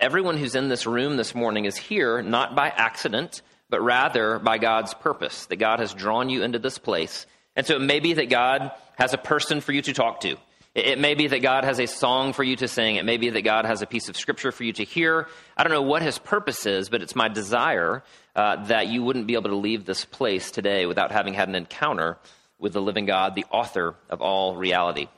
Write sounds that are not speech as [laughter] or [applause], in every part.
everyone who's in this room this morning is here not by accident, but rather by God's purpose, that God has drawn you into this place. And so it may be that God has a person for you to talk to. It may be that God has a song for you to sing. It may be that God has a piece of scripture for you to hear. I don't know what his purpose is, but it's my desire uh, that you wouldn't be able to leave this place today without having had an encounter with the living God, the author of all reality.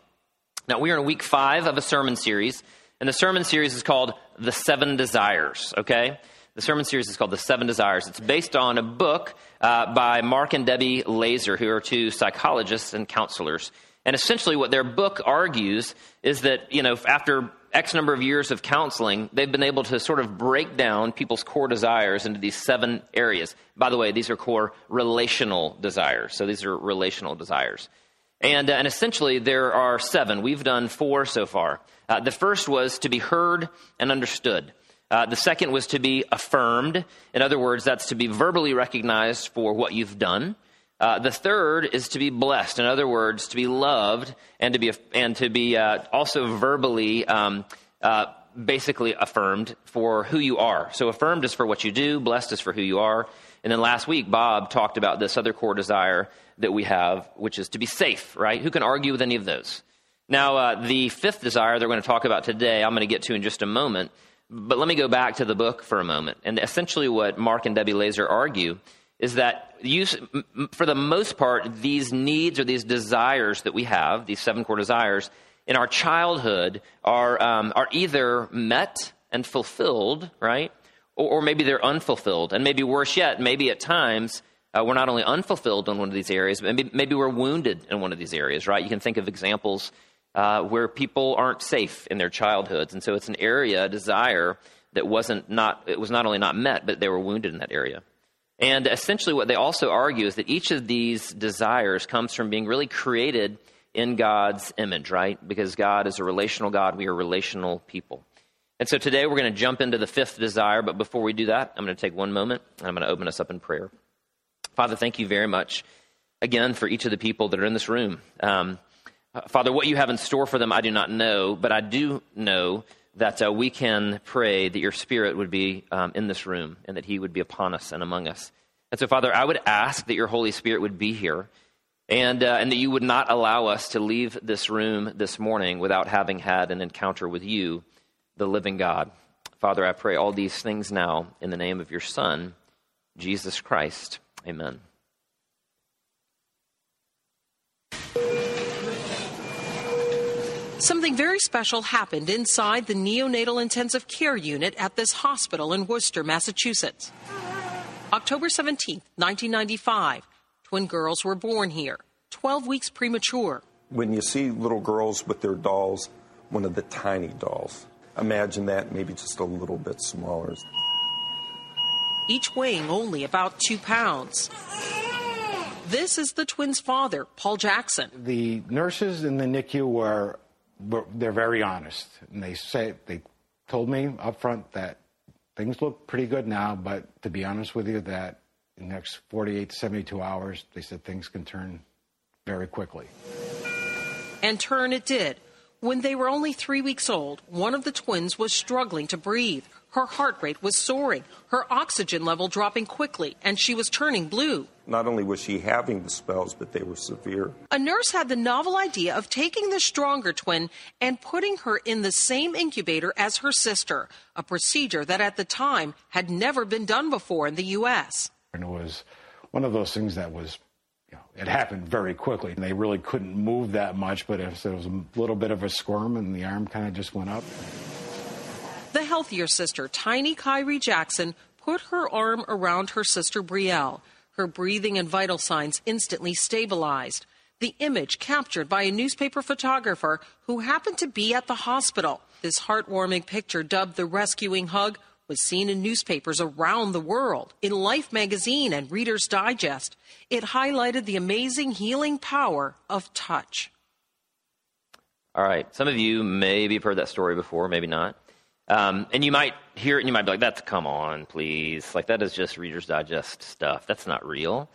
Now, we are in week five of a sermon series, and the sermon series is called The Seven Desires, okay? The sermon series is called The Seven Desires. It's based on a book uh, by Mark and Debbie Laaser, who are two psychologists and counselors. And essentially, what their book argues is that, you know, after X number of years of counseling, they've been able to sort of break down people's core desires into these seven areas. By the way, these are core relational desires. So these are relational desires. And, uh, and essentially, there are seven. We've done four so far. Uh, the first was to be heard and understood. Uh, the second was to be affirmed. In other words, that's to be verbally recognized for what you've done. Uh, the third is to be blessed. In other words, to be loved and to be and to be uh, also verbally, um, uh, basically affirmed for who you are. So affirmed is for what you do. Blessed is for who you are. And then last week, Bob talked about this other core desire that we have, which is to be safe. Right? Who can argue with any of those? Now, uh, the fifth desire they're going to talk about today, I'm going to get to in just a moment. But let me go back to the book for a moment. And essentially, what Mark and Debbie Laaser argue is that use, for the most part, these needs or these desires that we have, these seven core desires, in our childhood are, um, are either met and fulfilled, right? Or, or, maybe they're unfulfilled. And maybe worse yet, maybe at times uh, we're not only unfulfilled in one of these areas, but maybe, maybe we're wounded in one of these areas, right? You can think of examples uh, where people aren't safe in their childhoods. And so it's an area, a desire that wasn't not, it was not only not met, but they were wounded in that area. And essentially, what they also argue is that each of these desires comes from being really created in God's image, right? Because God is a relational God, we are relational people. And so today we're going to jump into the fifth desire, but before we do that, I'm going to take one moment and I'm going to open us up in prayer. Father, thank you very much again for each of the people that are in this room. Um, Father, what you have in store for them, I do not know, but I do know that uh, we can pray that your spirit would be um, in this room and that he would be upon us and among us. And so, Father, I would ask that your Holy Spirit would be here and, uh, and that you would not allow us to leave this room this morning without having had an encounter with you, the living God. Father, I pray all these things now in the name of your Son, Jesus Christ. Amen. Something very special happened inside the neonatal intensive care unit at this hospital in Worcester, Massachusetts. October 17, 1995, twin girls were born here, 12 weeks premature. When you see little girls with their dolls, one of the tiny dolls, imagine that maybe just a little bit smaller. Each weighing only about two pounds. This is the twins' father, Paul Jackson. The nurses in the NICU were they're very honest, and they say they told me up front that things look pretty good now, but to be honest with you, that in the next 48 to 72 hours, they said things can turn very quickly. And turn it did. When they were only three weeks old, one of the twins was struggling to breathe. Her heart rate was soaring, her oxygen level dropping quickly, and she was turning blue. Not only was she having the spells, but they were severe. A nurse had the novel idea of taking the stronger twin and putting her in the same incubator as her sister, a procedure that at the time had never been done before in the U.S. And it was one of those things that was you know, it happened very quickly. And they really couldn't move that much, but it was a little bit of a squirm, and the arm kind of just went up. The healthier sister, Tiny Kyrie Jackson, put her arm around her sister Brielle. Her breathing and vital signs instantly stabilized. The image captured by a newspaper photographer who happened to be at the hospital. This heartwarming picture, dubbed the rescuing hug, was seen in newspapers around the world, in Life magazine and Reader's Digest. It highlighted the amazing healing power of touch. All right. Some of you maybe have heard that story before, maybe not. Um, and you might hear it and you might be like, that's come on, please. Like, that is just Reader's Digest stuff. That's not real.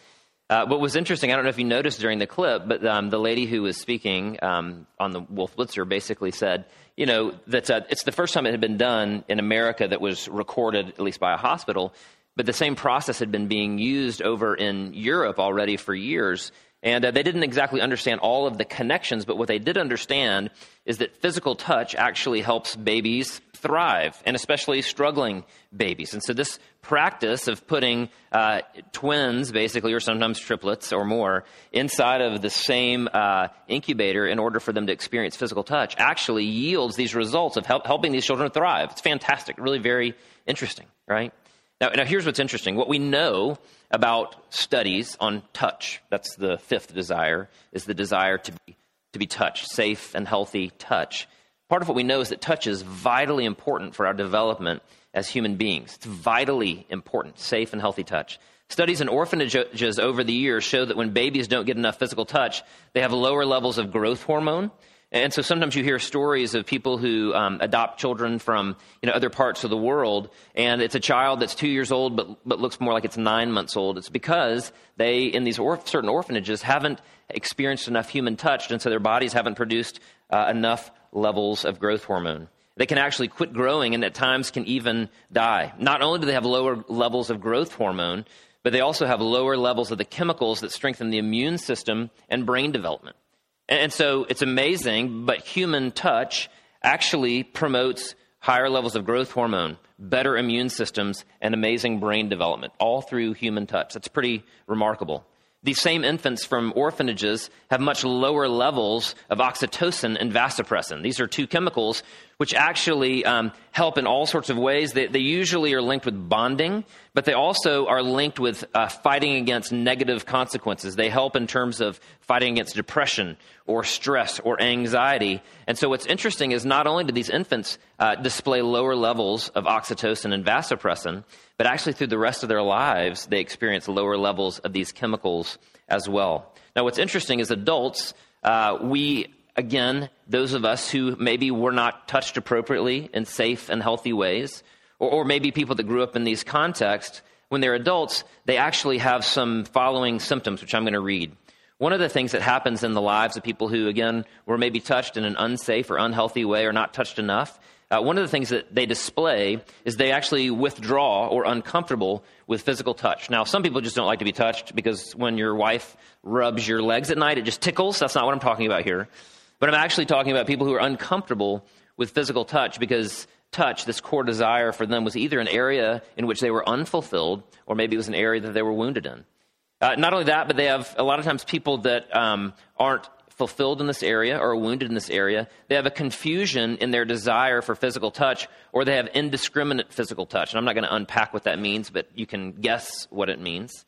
Uh, what was interesting, I don't know if you noticed during the clip, but um, the lady who was speaking um, on the Wolf Blitzer basically said, you know, that uh, it's the first time it had been done in America that was recorded, at least by a hospital, but the same process had been being used over in Europe already for years. And uh, they didn't exactly understand all of the connections, but what they did understand is that physical touch actually helps babies thrive, and especially struggling babies. And so, this practice of putting uh, twins, basically, or sometimes triplets or more, inside of the same uh, incubator in order for them to experience physical touch actually yields these results of help, helping these children thrive. It's fantastic, really very interesting, right? Now, now, here's what's interesting. What we know about studies on touch, that's the fifth desire, is the desire to be, to be touched, safe and healthy touch. Part of what we know is that touch is vitally important for our development as human beings. It's vitally important, safe and healthy touch. Studies in orphanages over the years show that when babies don't get enough physical touch, they have lower levels of growth hormone. And so sometimes you hear stories of people who um, adopt children from you know, other parts of the world, and it's a child that's two years old but, but looks more like it's nine months old. It's because they, in these certain orphanages, haven't experienced enough human touch, and so their bodies haven't produced uh, enough levels of growth hormone. They can actually quit growing and at times can even die. Not only do they have lower levels of growth hormone, but they also have lower levels of the chemicals that strengthen the immune system and brain development. And so it's amazing, but human touch actually promotes higher levels of growth hormone, better immune systems, and amazing brain development, all through human touch. That's pretty remarkable. These same infants from orphanages have much lower levels of oxytocin and vasopressin. These are two chemicals which actually um, help in all sorts of ways. They, they, usually are linked with bonding, but they also are linked with uh, fighting against negative consequences. They help in terms of fighting against depression or stress or anxiety. And so, what's interesting is not only do these infants uh, display lower levels of oxytocin and vasopressin, but actually, through the rest of their lives, they experience lower levels of these chemicals as well. Now, what's interesting is adults, uh, we, again, those of us who maybe were not touched appropriately in safe and healthy ways, or, or maybe people that grew up in these contexts, when they're adults, they actually have some following symptoms, which I'm going to read. One of the things that happens in the lives of people who, again, were maybe touched in an unsafe or unhealthy way or not touched enough uh, one of the things that they display is they actually withdraw or uncomfortable with physical touch. Now, some people just don't like to be touched because when your wife rubs your legs at night, it just tickles. That's not what I'm talking about here. But I'm actually talking about people who are uncomfortable with physical touch because touch, this core desire for them, was either an area in which they were unfulfilled or maybe it was an area that they were wounded in. Uh, not only that, but they have a lot of times people that um, aren't fulfilled in this area or wounded in this area. They have a confusion in their desire for physical touch, or they have indiscriminate physical touch. And I'm not going to unpack what that means, but you can guess what it means.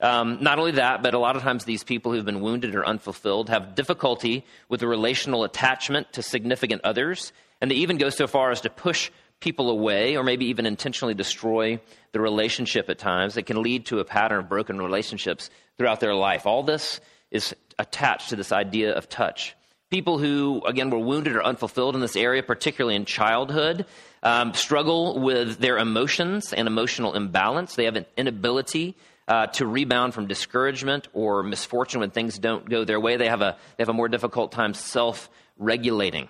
Um, not only that, but a lot of times these people who've been wounded or unfulfilled have difficulty with the relational attachment to significant others, and they even go so far as to push people away or maybe even intentionally destroy the relationship at times. It can lead to a pattern of broken relationships throughout their life. All this is attached to this idea of touch. People who, again, were wounded or unfulfilled in this area, particularly in childhood, um, struggle with their emotions and emotional imbalance. They have an inability uh, to rebound from discouragement or misfortune when things don't go their way. They have a, they have a more difficult time self regulating.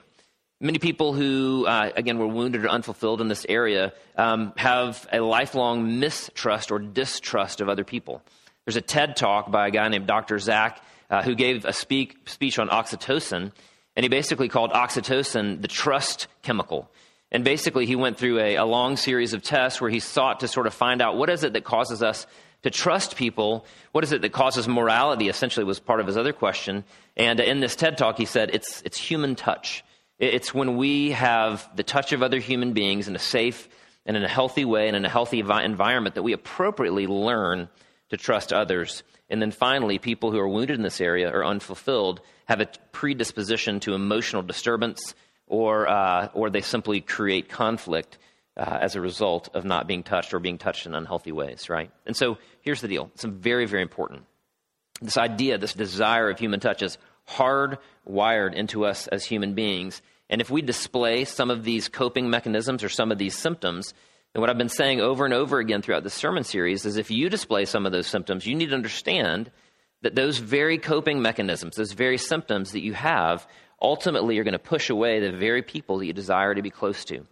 Many people who, uh, again, were wounded or unfulfilled in this area um, have a lifelong mistrust or distrust of other people. There's a TED talk by a guy named Dr. Zak uh, who gave a speak, speech on oxytocin, and he basically called oxytocin the trust chemical. And basically, he went through a, a long series of tests where he sought to sort of find out what is it that causes us to trust people. What is it that causes morality? Essentially, was part of his other question. And in this TED talk, he said it's it's human touch. It's when we have the touch of other human beings in a safe and in a healthy way and in a healthy environment that we appropriately learn to trust others. And then finally, people who are wounded in this area or unfulfilled have a predisposition to emotional disturbance, or, uh, or they simply create conflict uh, as a result of not being touched or being touched in unhealthy ways, right? And so here's the deal it's very, very important. This idea, this desire of human touch is hardwired into us as human beings. And if we display some of these coping mechanisms or some of these symptoms, and what I've been saying over and over again throughout this sermon series is if you display some of those symptoms, you need to understand that those very coping mechanisms, those very symptoms that you have, ultimately are going to push away the very people that you desire to be close to.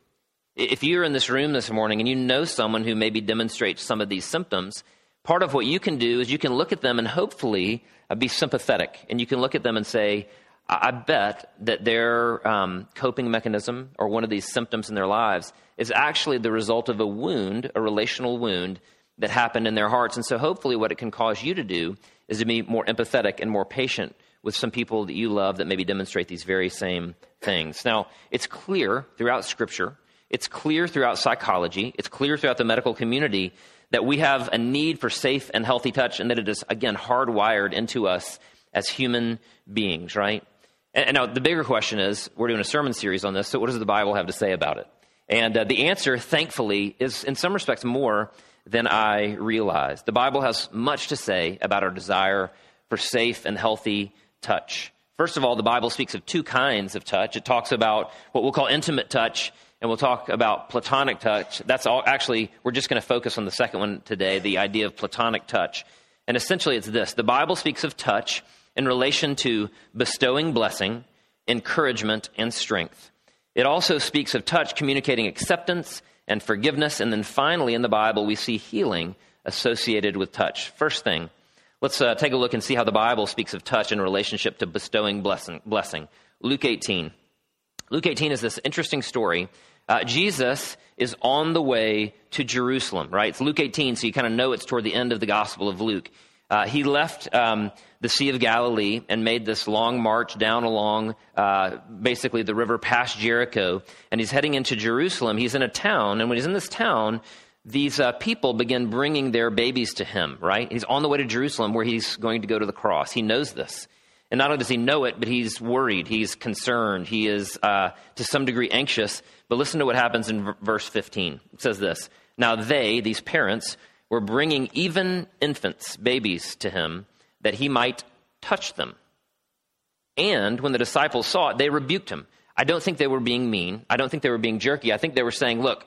If you're in this room this morning and you know someone who maybe demonstrates some of these symptoms, part of what you can do is you can look at them and hopefully uh, be sympathetic. And you can look at them and say, I bet that their um, coping mechanism or one of these symptoms in their lives is actually the result of a wound, a relational wound that happened in their hearts. And so, hopefully, what it can cause you to do is to be more empathetic and more patient with some people that you love that maybe demonstrate these very same things. Now, it's clear throughout Scripture, it's clear throughout psychology, it's clear throughout the medical community that we have a need for safe and healthy touch and that it is, again, hardwired into us as human beings, right? And, now the bigger question is we're doing a sermon series on this, so what does the Bible have to say about it? And uh, the answer, thankfully, is in some respects more than I realized. The Bible has much to say about our desire for safe and healthy touch. First of all, the Bible speaks of two kinds of touch. It talks about what we'll call intimate touch, and we'll talk about platonic touch. That's all, actually, we're just going to focus on the second one today, the idea of platonic touch. And essentially, it's this the Bible speaks of touch in relation to bestowing blessing, encouragement, and strength. It also speaks of touch communicating acceptance and forgiveness. And then finally, in the Bible, we see healing associated with touch. First thing, let's uh, take a look and see how the Bible speaks of touch in relationship to bestowing blessing. blessing. Luke 18. Luke 18 is this interesting story. Uh, Jesus is on the way to Jerusalem, right? It's Luke 18, so you kind of know it's toward the end of the Gospel of Luke. Uh, he left um, the Sea of Galilee and made this long march down along uh, basically the river past Jericho. And he's heading into Jerusalem. He's in a town. And when he's in this town, these uh, people begin bringing their babies to him, right? He's on the way to Jerusalem where he's going to go to the cross. He knows this. And not only does he know it, but he's worried, he's concerned, he is uh, to some degree anxious. But listen to what happens in v- verse 15. It says this Now they, these parents, were bringing even infants, babies, to him that he might touch them. And when the disciples saw it, they rebuked him. I don't think they were being mean. I don't think they were being jerky. I think they were saying, look,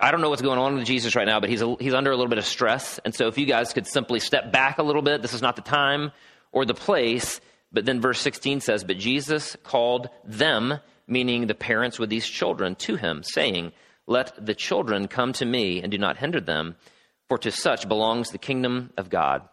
I don't know what's going on with Jesus right now, but he's, a, he's under a little bit of stress. And so if you guys could simply step back a little bit, this is not the time or the place. But then verse 16 says, But Jesus called them, meaning the parents with these children, to him, saying, Let the children come to me and do not hinder them for to such belongs the kingdom of God.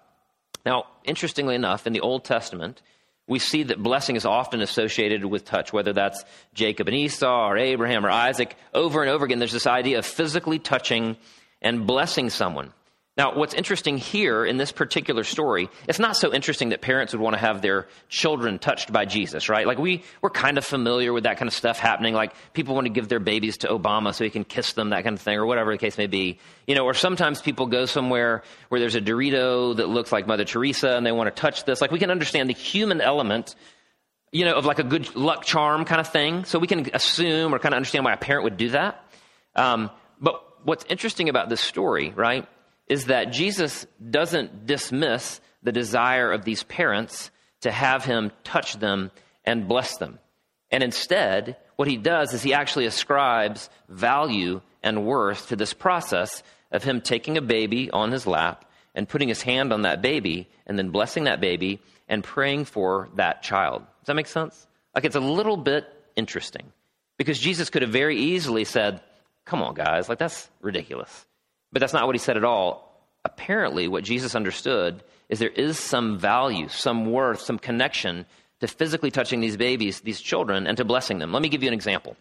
Now, interestingly enough, in the Old Testament, we see that blessing is often associated with touch, whether that's Jacob and Esau or Abraham or Isaac. Over and over again, there's this idea of physically touching and blessing someone. Now, what's interesting here in this particular story, it's not so interesting that parents would want to have their children touched by Jesus, right? Like we, we're kind of familiar with that kind of stuff happening. Like people want to give their babies to Obama so he can kiss them, that kind of thing, or whatever the case may be. You know, or sometimes people go somewhere where there's a Dorito that looks like Mother Teresa and they want to touch this. Like we can understand the human element, you know, of like a good luck charm kind of thing. So we can assume or kind of understand why a parent would do that. Um, but what's interesting about this story, right? Is that Jesus doesn't dismiss the desire of these parents to have him touch them and bless them. And instead, what he does is he actually ascribes value and worth to this process of him taking a baby on his lap and putting his hand on that baby and then blessing that baby and praying for that child. Does that make sense? Like it's a little bit interesting because Jesus could have very easily said, Come on, guys, like that's ridiculous. But that's not what he said at all. Apparently, what Jesus understood is there is some value, some worth, some connection to physically touching these babies, these children, and to blessing them. Let me give you an example.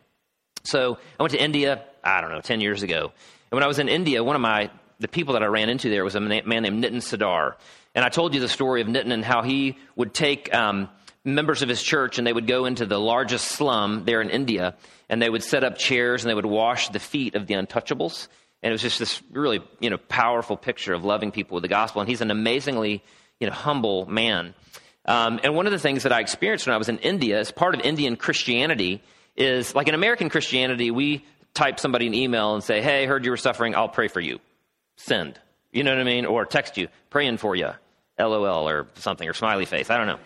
So I went to India, I don't know, 10 years ago. And when I was in India, one of my, the people that I ran into there was a man named Nitin Sarkar. And I told you the story of Nitin and how he would take um, members of his church and they would go into the largest slum there in India and they would set up chairs and they would wash the feet of the untouchables. And it was just this really, you know, powerful picture of loving people with the gospel. And he's an amazingly, you know, humble man. Um, and one of the things that I experienced when I was in India, as part of Indian Christianity, is like in American Christianity, we type somebody an email and say, "Hey, heard you were suffering. I'll pray for you." Send. You know what I mean? Or text you, praying for you, LOL or something or smiley face. I don't know.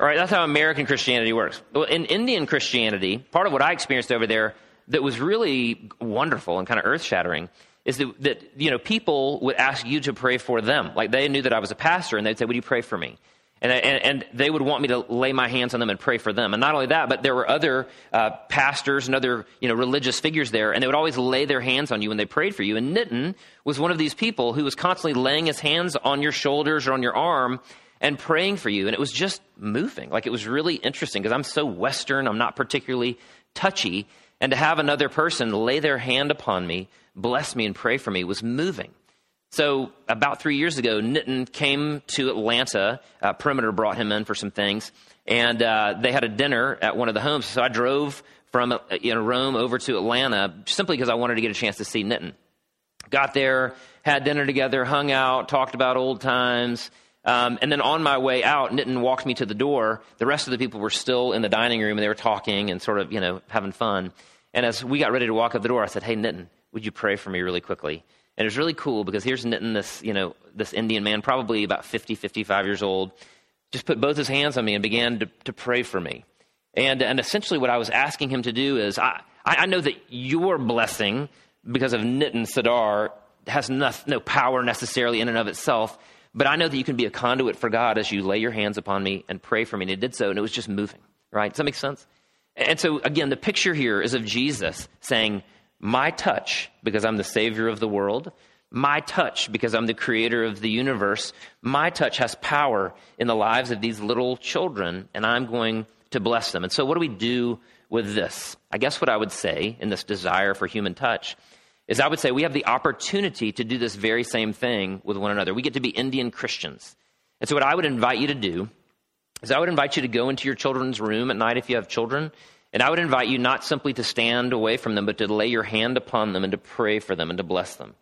All right, that's how American Christianity works. Well, in Indian Christianity, part of what I experienced over there that was really wonderful and kind of earth shattering is that, that, you know, people would ask you to pray for them. Like they knew that I was a pastor and they'd say, Would you pray for me? And, and, and, they would want me to lay my hands on them and pray for them. And not only that, but there were other uh, pastors and other you know, religious figures there, and they would always lay their hands on you when they prayed for you. And Nitin was one of these people who was constantly laying his hands on your shoulders or on your arm and praying for you. And it was just moving. Like it was really interesting because I'm so Western, I'm not particularly touchy. And to have another person lay their hand upon me, bless me, and pray for me was moving. So, about three years ago, Nitin came to Atlanta. Uh, Perimeter brought him in for some things, and uh, they had a dinner at one of the homes. So, I drove from uh, you know, Rome over to Atlanta simply because I wanted to get a chance to see Nitin. Got there, had dinner together, hung out, talked about old times. Um, and then on my way out, Nitin walked me to the door. The rest of the people were still in the dining room and they were talking and sort of, you know, having fun. And as we got ready to walk out the door, I said, Hey, Nitin, would you pray for me really quickly? And it was really cool because here's Nitin, this, you know, this Indian man, probably about 50, 55 years old, just put both his hands on me and began to, to pray for me. And, and essentially what I was asking him to do is, I, I know that your blessing, because of Nitin Sadar, has no, no power necessarily in and of itself, but I know that you can be a conduit for God as you lay your hands upon me and pray for me. And he did so, and it was just moving, right? Does that make sense? And so, again, the picture here is of Jesus saying, my touch, because I'm the Savior of the world, my touch, because I'm the creator of the universe, my touch has power in the lives of these little children, and I'm going to bless them. And so, what do we do with this? I guess what I would say in this desire for human touch is I would say we have the opportunity to do this very same thing with one another. We get to be Indian Christians. And so, what I would invite you to do is I would invite you to go into your children's room at night if you have children and I would invite you not simply to stand away from them, but to lay your hand upon them and to pray for them and to bless them.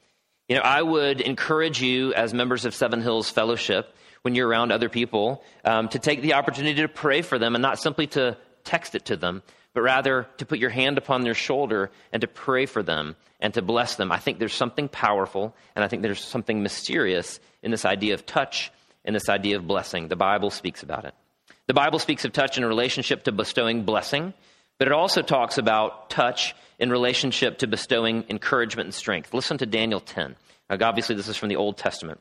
You know, I would encourage you as members of Seven Hills Fellowship, when you're around other people, um, to take the opportunity to pray for them and not simply to text it to them, but rather to put your hand upon their shoulder and to pray for them and to bless them. I think there's something powerful and I think there's something mysterious in this idea of touch and this idea of blessing. The Bible speaks about it. The Bible speaks of touch in relationship to bestowing blessing. But it also talks about touch in relationship to bestowing encouragement and strength. Listen to Daniel 10. Now, obviously, this is from the Old Testament.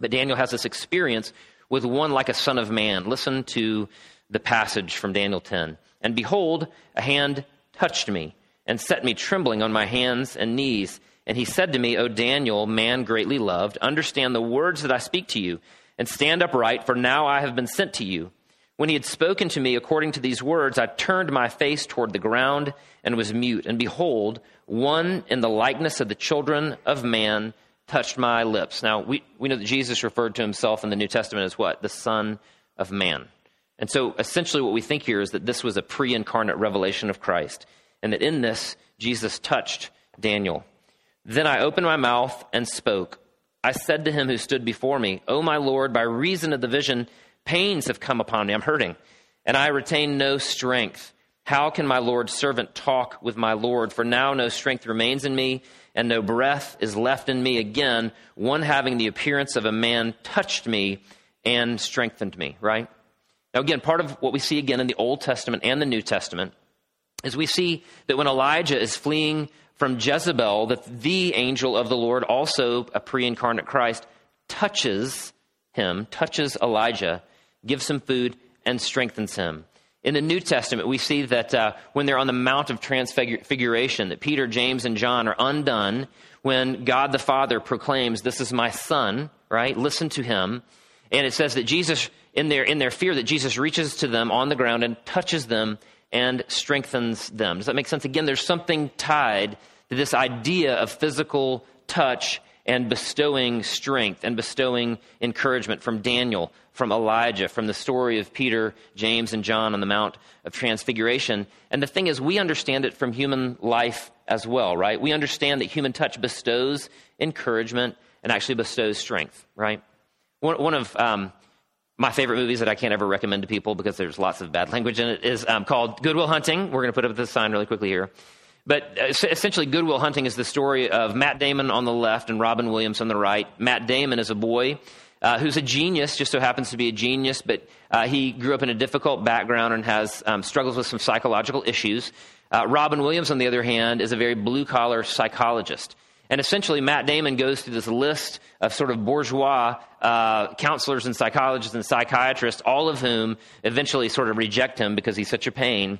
But Daniel has this experience with one like a son of man. Listen to the passage from Daniel 10. And behold, a hand touched me and set me trembling on my hands and knees. And he said to me, O Daniel, man greatly loved, understand the words that I speak to you, and stand upright, for now I have been sent to you. When he had spoken to me according to these words, I turned my face toward the ground and was mute. And behold, one in the likeness of the children of man touched my lips. Now, we, we know that Jesus referred to himself in the New Testament as what? The Son of Man. And so essentially, what we think here is that this was a pre incarnate revelation of Christ, and that in this, Jesus touched Daniel. Then I opened my mouth and spoke. I said to him who stood before me, O my Lord, by reason of the vision, Pains have come upon me. I'm hurting, and I retain no strength. How can my Lord's servant talk with my Lord? For now no strength remains in me, and no breath is left in me. Again, one having the appearance of a man touched me and strengthened me, right? Now, again, part of what we see again in the Old Testament and the New Testament is we see that when Elijah is fleeing from Jezebel, that the angel of the Lord, also a pre incarnate Christ, touches him, touches Elijah gives him food, and strengthens him. In the New Testament, we see that uh, when they're on the Mount of Transfiguration, that Peter, James, and John are undone when God the Father proclaims, This is my Son, right? Listen to him. And it says that Jesus, in their, in their fear, that Jesus reaches to them on the ground and touches them and strengthens them. Does that make sense? Again, there's something tied to this idea of physical touch and bestowing strength and bestowing encouragement from Daniel, from Elijah, from the story of Peter, James, and John on the Mount of Transfiguration. And the thing is, we understand it from human life as well, right? We understand that human touch bestows encouragement and actually bestows strength, right? One, one of um, my favorite movies that I can't ever recommend to people because there's lots of bad [laughs] language in it is um, called Good Will Hunting. We're going to put up the sign really quickly here. But uh, essentially, Good Will Hunting is the story of Matt Damon on the left and Robin Williams on the right. Matt Damon is a boy uh, who's a genius, just so happens to be a genius, but uh, he grew up in a difficult background and has um, struggles with some psychological issues. Uh, Robin Williams, on the other hand, is a very blue collar psychologist. And essentially, Matt Damon goes through this list of sort of bourgeois uh, counselors and psychologists and psychiatrists, all of whom eventually sort of reject him because he's such a pain.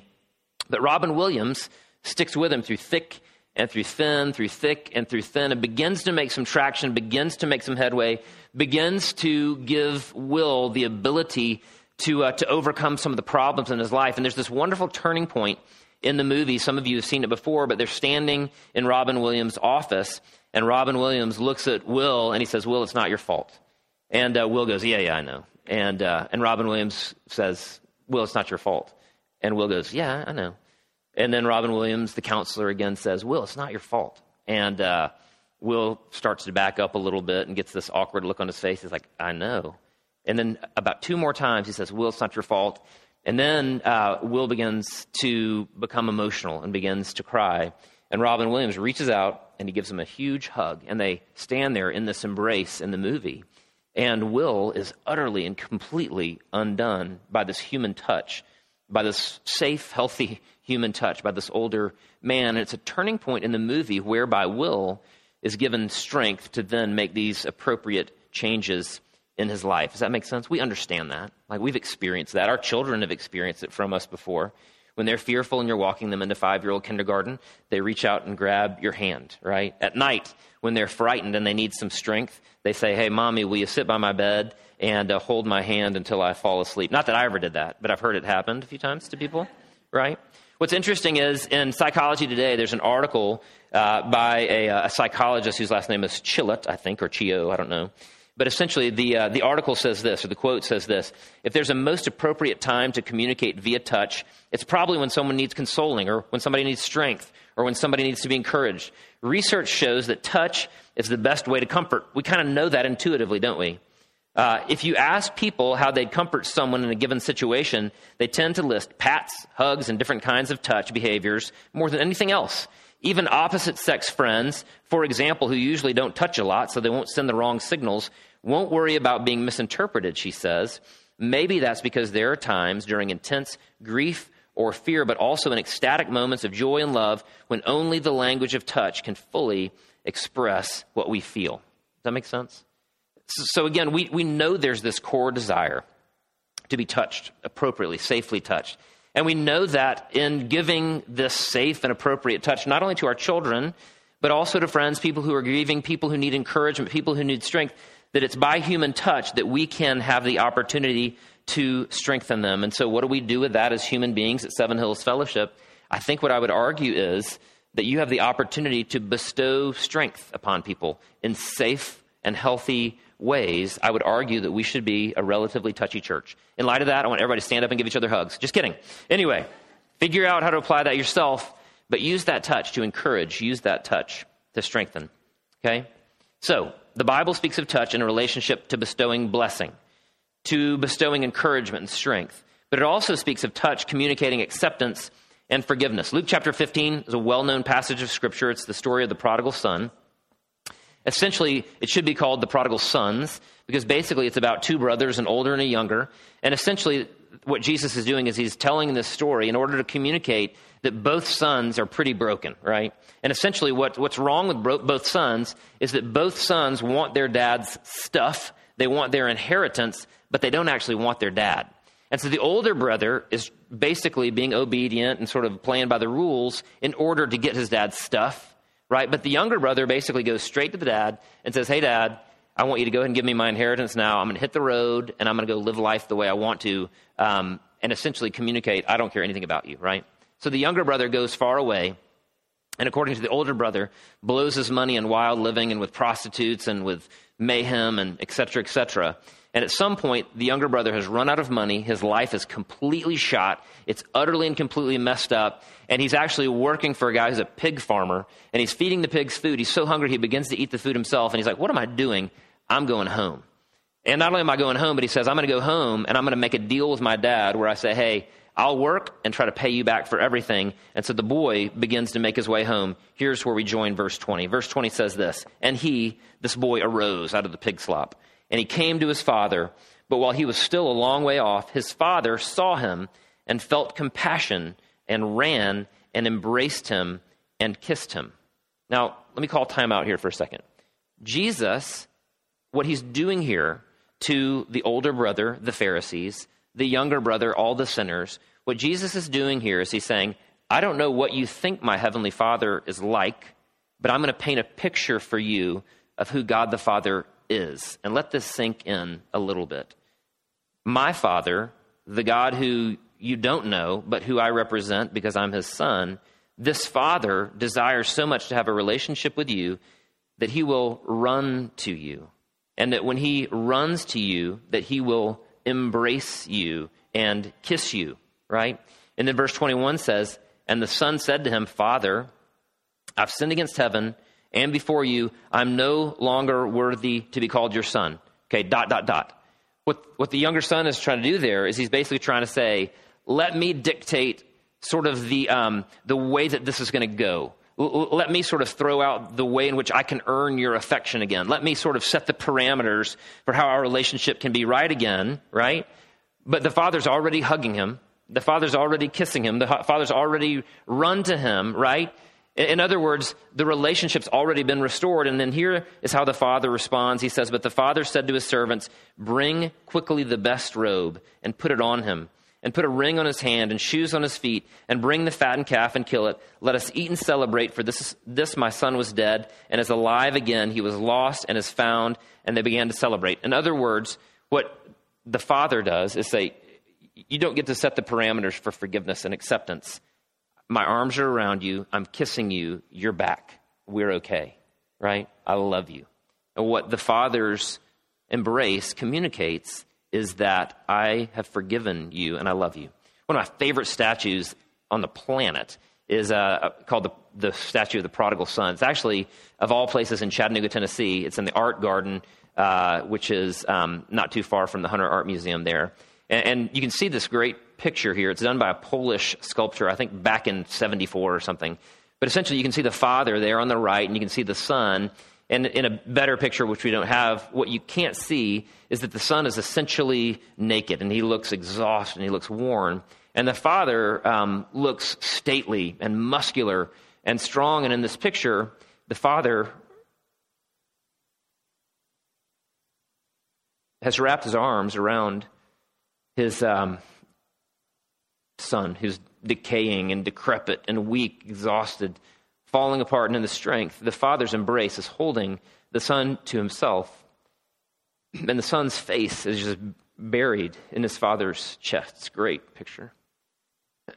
But Robin Williams sticks with him through thick and through thin, through thick and through thin, and begins to make some traction, begins to make some headway, begins to give Will the ability to, uh, to overcome some of the problems in his life. And there's this wonderful turning point in the movie. Some of you have seen it before, but they're standing in Robin Williams' office, and Robin Williams looks at Will and he says, Will, it's not your fault. And uh, Will goes, Yeah, yeah, I know. And, uh, and Robin Williams says, Will, it's not your fault. And Will goes, Yeah, I know. And then Robin Williams, the counselor, again says, Will, it's not your fault. And uh, Will starts to back up a little bit and gets this awkward look on his face. He's like, I know. And then about two more times, he says, Will, it's not your fault. And then uh, Will begins to become emotional and begins to cry. And Robin Williams reaches out and he gives him a huge hug. And they stand there in this embrace in the movie. And Will is utterly and completely undone by this human touch, by this safe, healthy [laughs] human touch, by this older man. And it's a turning point in the movie whereby Will is given strength to then make these appropriate changes in his life. Does that make sense? We understand that. Like we've experienced that. Our children have experienced it from us before. When they're fearful and you're walking them into five year old kindergarten, they reach out and grab your hand, right? At night, when they're frightened and they need some strength, they say, Hey, mommy, will you sit by my bed and uh, hold my hand until I fall asleep? Not that I ever did that, but I've heard it happened a few times to people, right? What's interesting is in Psychology Today, there's an article uh, by a, a, psychologist whose last name is Chillett, I think, or Chio, I don't know. But essentially, the, uh, the article says this, or the quote says this If there's a most appropriate time to communicate via touch, it's probably when someone needs consoling, or when somebody needs strength, or when somebody needs to be encouraged. Research shows that touch is the best way to comfort. We kind of know that intuitively, don't we? Uh, if you ask people how they'd comfort someone in a given situation, they tend to list pats, hugs, and different kinds of touch behaviors more than anything else. Even opposite sex friends, for example, who usually don't touch a lot so they won't send the wrong signals, won't worry about being misinterpreted, she says. Maybe that's because there are times during intense grief or fear, but also in ecstatic moments of joy and love when only the language of touch can fully express what we feel. Does that make sense? So, again, we, we know there's this core desire to be touched appropriately, safely touched. And we know that in giving this safe and appropriate touch, not only to our children, but also to friends, people who are grieving, people who need encouragement, people who need strength, that it's by human touch that we can have the opportunity to strengthen them. And so, what do we do with that as human beings at Seven Hills Fellowship? I think what I would argue is that you have the opportunity to bestow strength upon people in safe and healthy ways, I would argue that we should be a relatively touchy church. In light of that, I want everybody to stand up and give each other hugs. Just kidding. Anyway, figure out how to apply that yourself, but use that touch to encourage, use that touch to strengthen. Okay? So, the Bible speaks of touch in a relationship to bestowing blessing, to bestowing encouragement and strength, but it also speaks of touch communicating acceptance and forgiveness. Luke chapter 15 is a well known passage of Scripture. It's the story of the prodigal son. Essentially, it should be called the prodigal sons because basically it's about two brothers, an older and a younger. And essentially, what Jesus is doing is he's telling this story in order to communicate that both sons are pretty broken, right? And essentially, what, what's wrong with bro- both sons is that both sons want their dad's stuff, they want their inheritance, but they don't actually want their dad. And so the older brother is basically being obedient and sort of playing by the rules in order to get his dad's stuff right? But the younger brother basically goes straight to the dad and says, Hey, dad, I want you to go ahead and give me my inheritance now. I'm going to hit the road and I'm going to go live life the way I want to um, and essentially communicate, I don't care anything about you, right? So the younger brother goes far away and according to the older brother, blows his money in wild living and with prostitutes and with mayhem and et cetera, et cetera. And at some point, the younger brother has run out of money. His life is completely shot. It's utterly and completely messed up. And he's actually working for a guy who's a pig farmer. And he's feeding the pigs food. He's so hungry, he begins to eat the food himself. And he's like, What am I doing? I'm going home. And not only am I going home, but he says, I'm going to go home and I'm going to make a deal with my dad where I say, Hey, I'll work and try to pay you back for everything. And so the boy begins to make his way home. Here's where we join verse 20. Verse 20 says this And he, this boy, arose out of the pig slop and he came to his father. But while he was still a long way off, his father saw him and felt compassion and ran and embraced him and kissed him. Now, let me call time out here for a second. Jesus, what he's doing here to the older brother, the Pharisees, the younger brother, all the sinners, what Jesus is doing here is he's saying, I don't know what you think my heavenly Father is like, but I'm going to paint a picture for you of who God the Father is. And let this sink in a little bit. My Father, the God who you don't know, but who I represent because I'm his son, this Father desires so much to have a relationship with you that he will run to you. And that when he runs to you, that he will embrace you and kiss you, right? And then verse 21 says, And the son said to him, Father, I've sinned against heaven and before you. I'm no longer worthy to be called your son. Okay, dot, dot, dot. What, what the younger son is trying to do there is he's basically trying to say, let me dictate sort of the, um, the way that this is going to go. Let me sort of throw out the way in which I can earn your affection again. Let me sort of set the parameters for how our relationship can be right again, right? But the father's already hugging him. The father's already kissing him. The father's already run to him, right? In other words, the relationship's already been restored. And then here is how the father responds. He says, But the father said to his servants, Bring quickly the best robe and put it on him, and put a ring on his hand and shoes on his feet, and bring the fattened calf and kill it. Let us eat and celebrate, for this, this my son was dead and is alive again. He was lost and is found. And they began to celebrate. In other words, what the father does is say, You don't get to set the parameters for forgiveness and acceptance my arms are around you. I'm kissing you. You're back. We're okay, right? I love you. And what the Father's embrace communicates is that I have forgiven you and I love you. One of my favorite statues on the planet is uh, called the, the statue of the prodigal son. It's actually, of all places, in Chattanooga, Tennessee. It's in the art garden, uh, which is um, not too far from the Hunter Art Museum there. And, and you can see this great picture here. It's done by a Polish sculptor, I think back in 74 or something. But essentially, you can see the father there on the right, and you can see the son. And in a better picture, which we don't have, what you can't see is that the son is essentially naked, and he looks exhausted, and he looks worn. And the father um, looks stately and muscular and strong. And in this picture, the father has wrapped his arms around his um, son who's decaying and decrepit and weak, exhausted, falling apart and in the strength. The father's embrace is holding the son to himself, and the son's face is just buried in his father's chest. It's a great picture.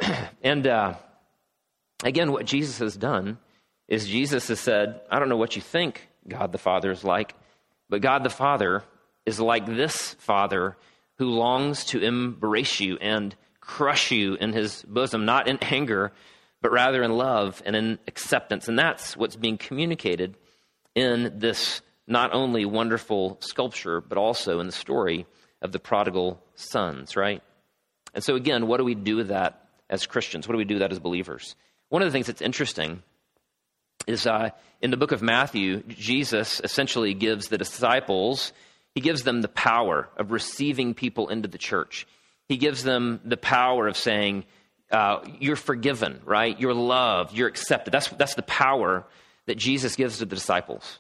[clears throat] and uh, again, what Jesus has done is Jesus has said, I don't know what you think God the Father is like, but God the Father is like this Father who longs to embrace you and crush you in his bosom, not in anger, but rather in love and in acceptance. And that's what's being communicated in this not only wonderful sculpture, but also in the story of the prodigal sons, right? And so, again, what do we do with that as Christians? What do we do with that as believers? One of the things that's interesting is uh, in the book of Matthew, Jesus essentially gives the disciples, he gives them the power of receiving people into the church. He gives them the power of saying, uh, You're forgiven, right? You're loved, you're accepted. That's, that's the power that Jesus gives to the disciples.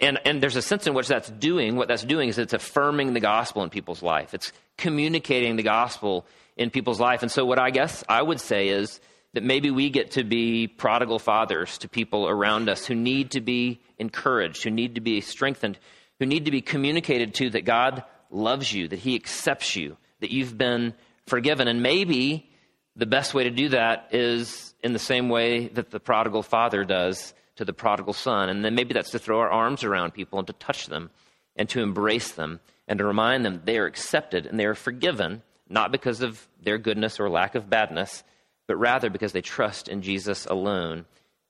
And, and there's a sense in which that's doing, what that's doing is it's affirming the gospel in people's life. It's communicating the gospel in people's life. And so, what I guess I would say is that maybe we get to be prodigal fathers to people around us who need to be encouraged, who need to be strengthened, who need to be communicated to that God loves you, that He accepts you, that you've been forgiven. And maybe the best way to do that is in the same way that the prodigal father does to the prodigal son. And then maybe that's to throw our arms around people and to touch them and to embrace them and to remind them they are accepted and they are forgiven, not because of their goodness or lack of badness, but rather because they trust in Jesus alone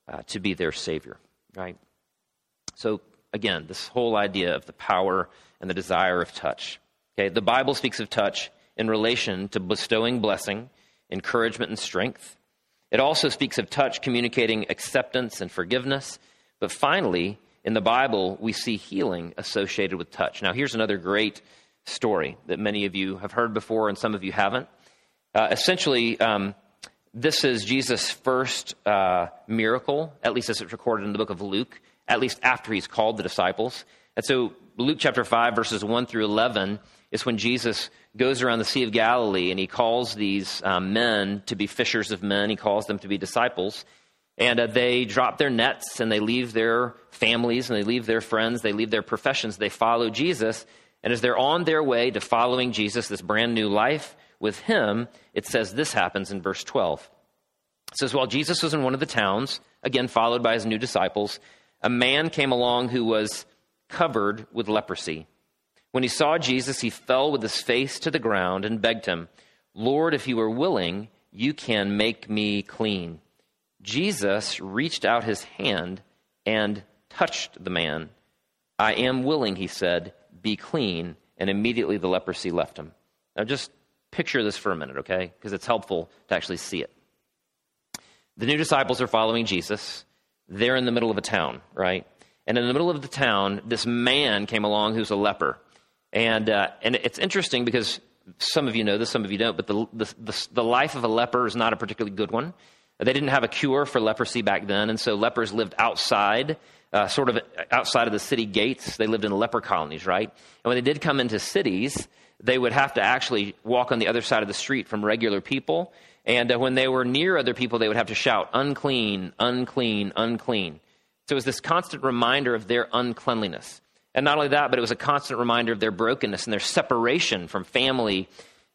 uh, to be their Savior, right? So, again, this whole idea of the power and the desire of touch. Okay, the Bible speaks of touch in relation to bestowing blessing, encouragement, and strength. It also speaks of touch communicating acceptance and forgiveness. But finally, in the Bible, we see healing associated with touch. Now, here's another great story that many of you have heard before and some of you haven't. Uh, essentially, um, this is Jesus' first uh, miracle, at least as it's recorded in the book of Luke, at least after he's called the disciples. And so, Luke chapter 5, verses 1 through 11, is when Jesus goes around the Sea of Galilee and he calls these um, men to be fishers of men. He calls them to be disciples. And uh, they drop their nets and they leave their families and they leave their friends, they leave their professions, they follow Jesus. And as they're on their way to following Jesus, this brand new life with him, it says this happens in verse 12. It says, While Jesus was in one of the towns, again followed by his new disciples, a man came along who was covered with leprosy. When he saw Jesus, he fell with his face to the ground and begged him, Lord, if you are willing, you can make me clean. Jesus reached out his hand and touched the man. I am willing, he said, be clean. And immediately the leprosy left him. Now just picture this for a minute, okay? Because it's helpful to actually see it. The new disciples are following Jesus. They're in the middle of a town, right? And in the middle of the town, this man came along who's a leper. And, uh, and it's interesting because some of you know this, some of you don't, but the, the, the, the life of a leper is not a particularly good one. They didn't have a cure for leprosy back then, and so lepers lived outside, uh, sort of outside of the city gates. They lived in leper colonies, right? And when they did come into cities, they would have to actually walk on the other side of the street from regular people. And uh, when they were near other people, they would have to shout, unclean, unclean, unclean. So it was this constant reminder of their uncleanliness. And not only that, but it was a constant reminder of their brokenness and their separation from family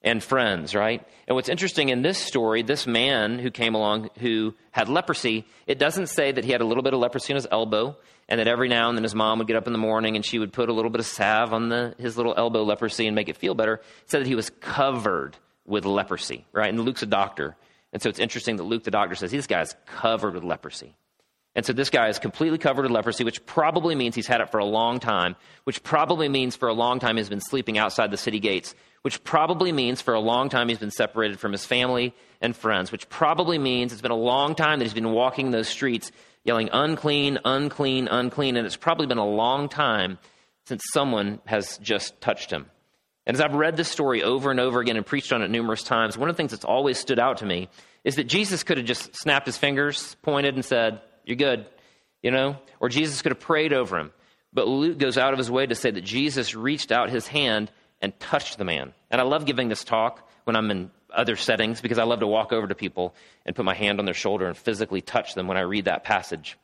and friends, right? And what's interesting in this story, this man who came along who had leprosy, it doesn't say that he had a little bit of leprosy in his elbow and that every now and then his mom would get up in the morning and she would put a little bit of salve on the, his little elbow leprosy and make it feel better. It said that he was covered with leprosy, right? And Luke's a doctor. And so it's interesting that Luke, the doctor, says this guy's covered with leprosy. And so this guy is completely covered with leprosy, which probably means he's had it for a long time, which probably means for a long time he's been sleeping outside the city gates, which probably means for a long time he's been separated from his family and friends, which probably means it's been a long time that he's been walking those streets yelling, unclean, unclean, unclean. And it's probably been a long time since someone has just touched him. And as I've read this story over and over again and preached on it numerous times, one of the things that's always stood out to me is that Jesus could have just snapped his fingers, pointed, and said, You're good, you know? Or Jesus could have prayed over him. But Luke goes out of his way to say that Jesus reached out his hand and touched the man. And I love giving this talk when I'm in other settings because I love to walk over to people and put my hand on their shoulder and physically touch them when I read that passage.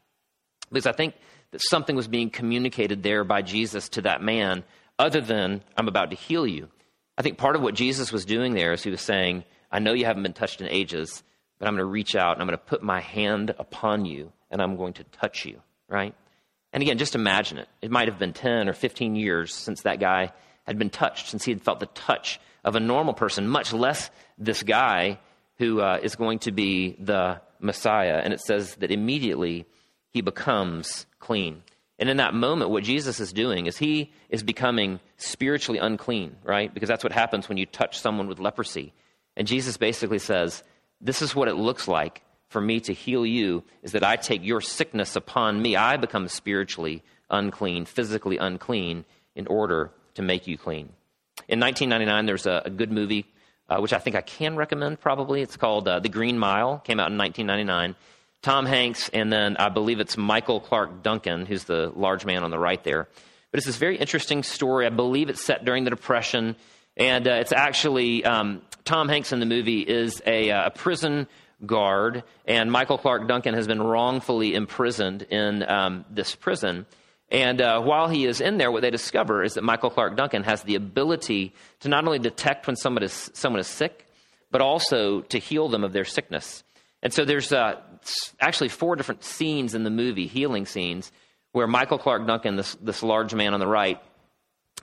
Because I think that something was being communicated there by Jesus to that man other than, I'm about to heal you. I think part of what Jesus was doing there is he was saying, I know you haven't been touched in ages, but I'm going to reach out and I'm going to put my hand upon you and I'm going to touch you, right? And again, just imagine it. It might have been 10 or 15 years since that guy had been touched, since he had felt the touch of a normal person, much less this guy who uh, is going to be the Messiah. And it says that immediately he becomes clean. And in that moment, what Jesus is doing is he is becoming spiritually unclean, right? Because that's what happens when you touch someone with leprosy. And Jesus basically says, This is what it looks like for me to heal you, is that I take your sickness upon me. I become spiritually unclean, physically unclean, in order to make you clean. In 1999, there's a, a good movie, uh, which I think I can recommend probably. It's called uh, The Green Mile, came out in 1999. Tom Hanks, and then I believe it's Michael Clarke Duncan, who's the large man on the right there. But it's this very interesting story. I believe it's set during the Depression, and uh, it's actually um, Tom Hanks in the movie is a, uh, a, prison guard, and Michael Clarke Duncan has been wrongfully imprisoned in um, this prison. And uh, while he is in there, what they discover is that Michael Clarke Duncan has the ability to not only detect when someone is, someone is sick, but also to heal them of their sickness. And so there's uh, actually four different scenes in the movie, healing scenes, where Michael Clarke Duncan, this, this large man on the right,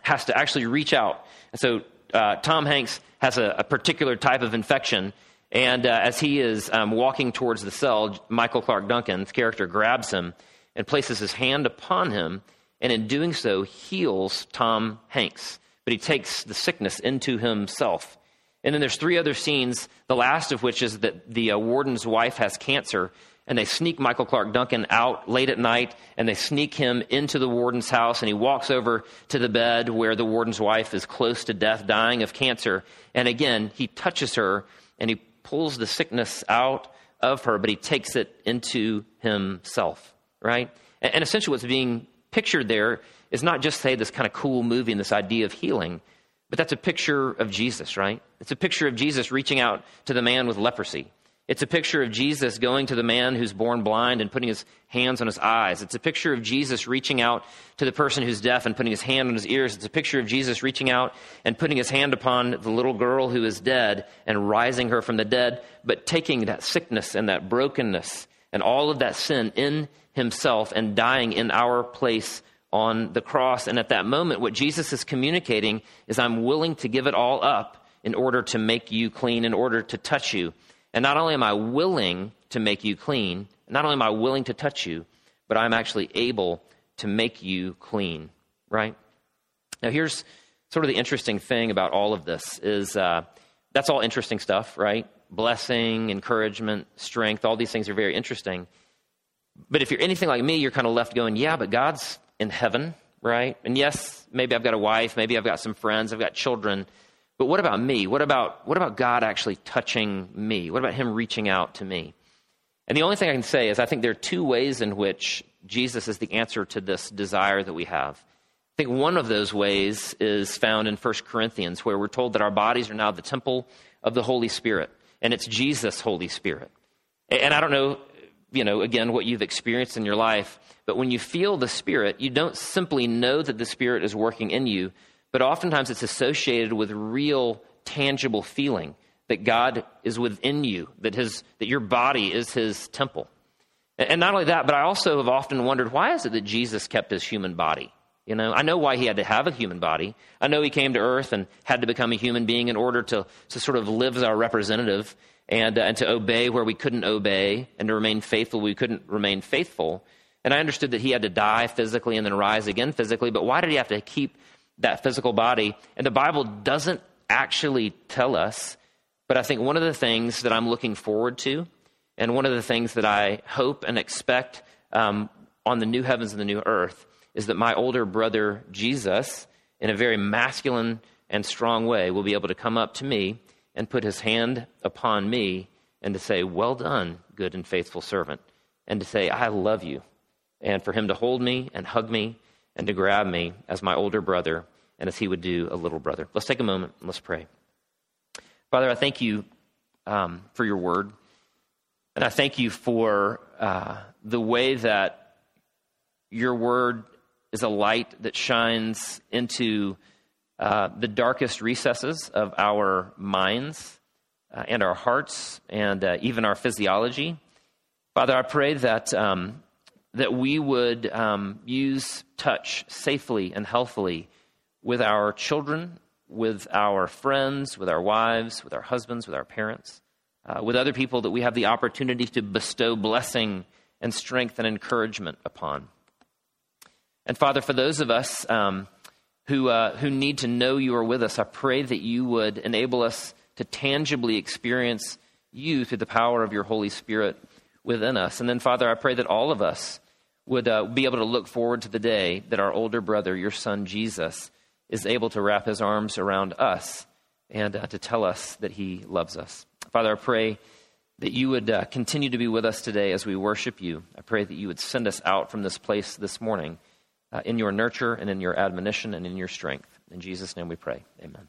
has to actually reach out. And so uh, Tom Hanks has a, a, particular type of infection. And uh, as he is um, walking towards the cell, Michael Clarke Duncan's character grabs him and places his hand upon him, and in doing so, heals Tom Hanks. But he takes the sickness into himself. And then there's three other scenes, the last of which is that the uh, warden's wife has cancer, and they sneak Michael Clarke Duncan out late at night, and they sneak him into the warden's house, and he walks over to the bed where the warden's wife is close to death, dying of cancer. And again, he touches her, and he pulls the sickness out of her, but he takes it into himself, right? And, and essentially, what's being pictured there is not just, say, this kind of cool movie and this idea of healing, but that's a picture of Jesus, right? It's a picture of Jesus reaching out to the man with leprosy. It's a picture of Jesus going to the man who's born blind and putting his hands on his eyes. It's a picture of Jesus reaching out to the person who's deaf and putting his hand on his ears. It's a picture of Jesus reaching out and putting his hand upon the little girl who is dead and rising her from the dead, but taking that sickness and that brokenness and all of that sin in himself and dying in our place on the cross. And at that moment, what Jesus is communicating is, I'm willing to give it all up in order to make you clean, in order to touch you. And not only am I willing to make you clean, not only am I willing to touch you, but I'm actually able to make you clean, right? Now, here's sort of the interesting thing about all of this is uh, that's all interesting stuff, right? Blessing, encouragement, strength, all these things are very interesting. But if you're anything like me, you're kind of left going, yeah, but God's in heaven, right? And yes, maybe I've got a wife, maybe I've got some friends, I've got children, but what about me? What about, what about God actually touching me? What about Him reaching out to me? And the only thing I can say is I think there are two ways in which Jesus is the answer to this desire that we have. I think one of those ways is found in 1 Corinthians, where we're told that our bodies are now the temple of the Holy Spirit, and it's Jesus' Holy Spirit. And I don't know, you know, again, what you've experienced in your life, but when you feel the Spirit, you don't simply know that the Spirit is working in you, but oftentimes it's associated with real, tangible feeling that God is within you, that, his, that your body is his temple. And not only that, but I also have often wondered why is it that Jesus kept his human body? You know, I know why he had to have a human body. I know he came to earth and had to become a human being in order to, to sort of live as our representative and, uh, and to obey where we couldn't obey and to remain faithful we couldn't remain faithful. And I understood that he had to die physically and then rise again physically, but why did he have to keep that physical body. And the Bible doesn't actually tell us, but I think one of the things that I'm looking forward to, and one of the things that I hope and expect um, on the new heavens and the new earth, is that my older brother Jesus, in a very masculine and strong way, will be able to come up to me and put his hand upon me and to say, Well done, good and faithful servant, and to say, I love you. And for him to hold me and hug me and to grab me as my older brother and as he would do a little brother. Let's take a moment and let's pray. Father, I thank you um, for your word. And I thank you for uh, the way that your word is a light that shines into uh, the darkest recesses of our minds uh, and our hearts and uh, even our physiology. Father, I pray that um, that we would um, use touch safely and healthily with our children, with our friends, with our wives, with our husbands, with our parents, uh, with other people that we have the opportunity to bestow blessing and strength and encouragement upon. And Father, for those of us um, who, uh, who need to know you are with us, I pray that you would enable us to tangibly experience you through the power of your Holy Spirit within us. And then, Father, I pray that all of us would uh, be able to look forward to the day that our older brother, your son Jesus, is able to wrap his arms around us and uh, to tell us that he loves us. Father, I pray that you would uh, continue to be with us today as we worship you. I pray that you would send us out from this place this morning uh, in your nurture and in your admonition and in your strength. In Jesus' name we pray. Amen.